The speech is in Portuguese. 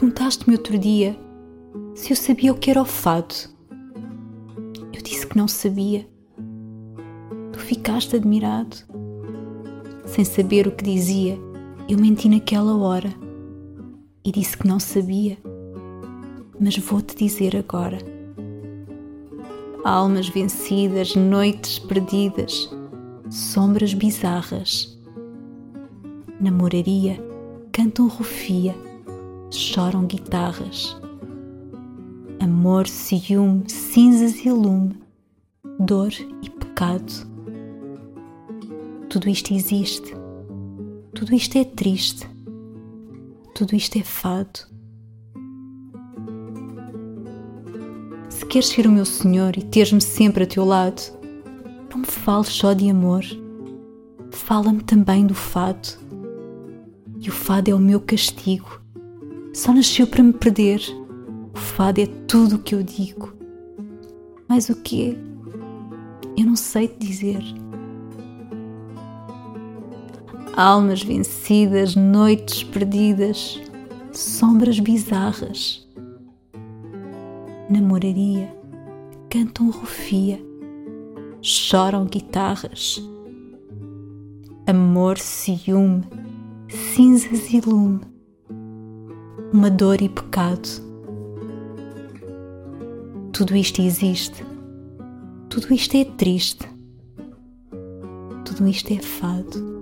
perguntaste-me outro dia se eu sabia o que era o fado. Eu disse que não sabia. Tu ficaste admirado. Sem saber o que dizia, eu menti naquela hora e disse que não sabia. Mas vou-te dizer agora. Almas vencidas, noites perdidas, sombras bizarras. Namoraria, cantam rufia, choram guitarras. Amor, ciúme, cinzas e lume, dor e pecado. Tudo isto existe, tudo isto é triste, tudo isto é fado. Se queres ser o meu Senhor e teres-me sempre a teu lado, não me fales só de amor, fala-me também do fado. E o fado é o meu castigo, só nasceu para me perder. O fado é tudo o que eu digo. Mas o que é? Eu não sei te dizer. Almas vencidas, noites perdidas, sombras bizarras. Namoraria, cantam rufia, choram guitarras. Amor, ciúme, cinzas e lume, uma dor e pecado. Tudo isto existe, tudo isto é triste, tudo isto é fado.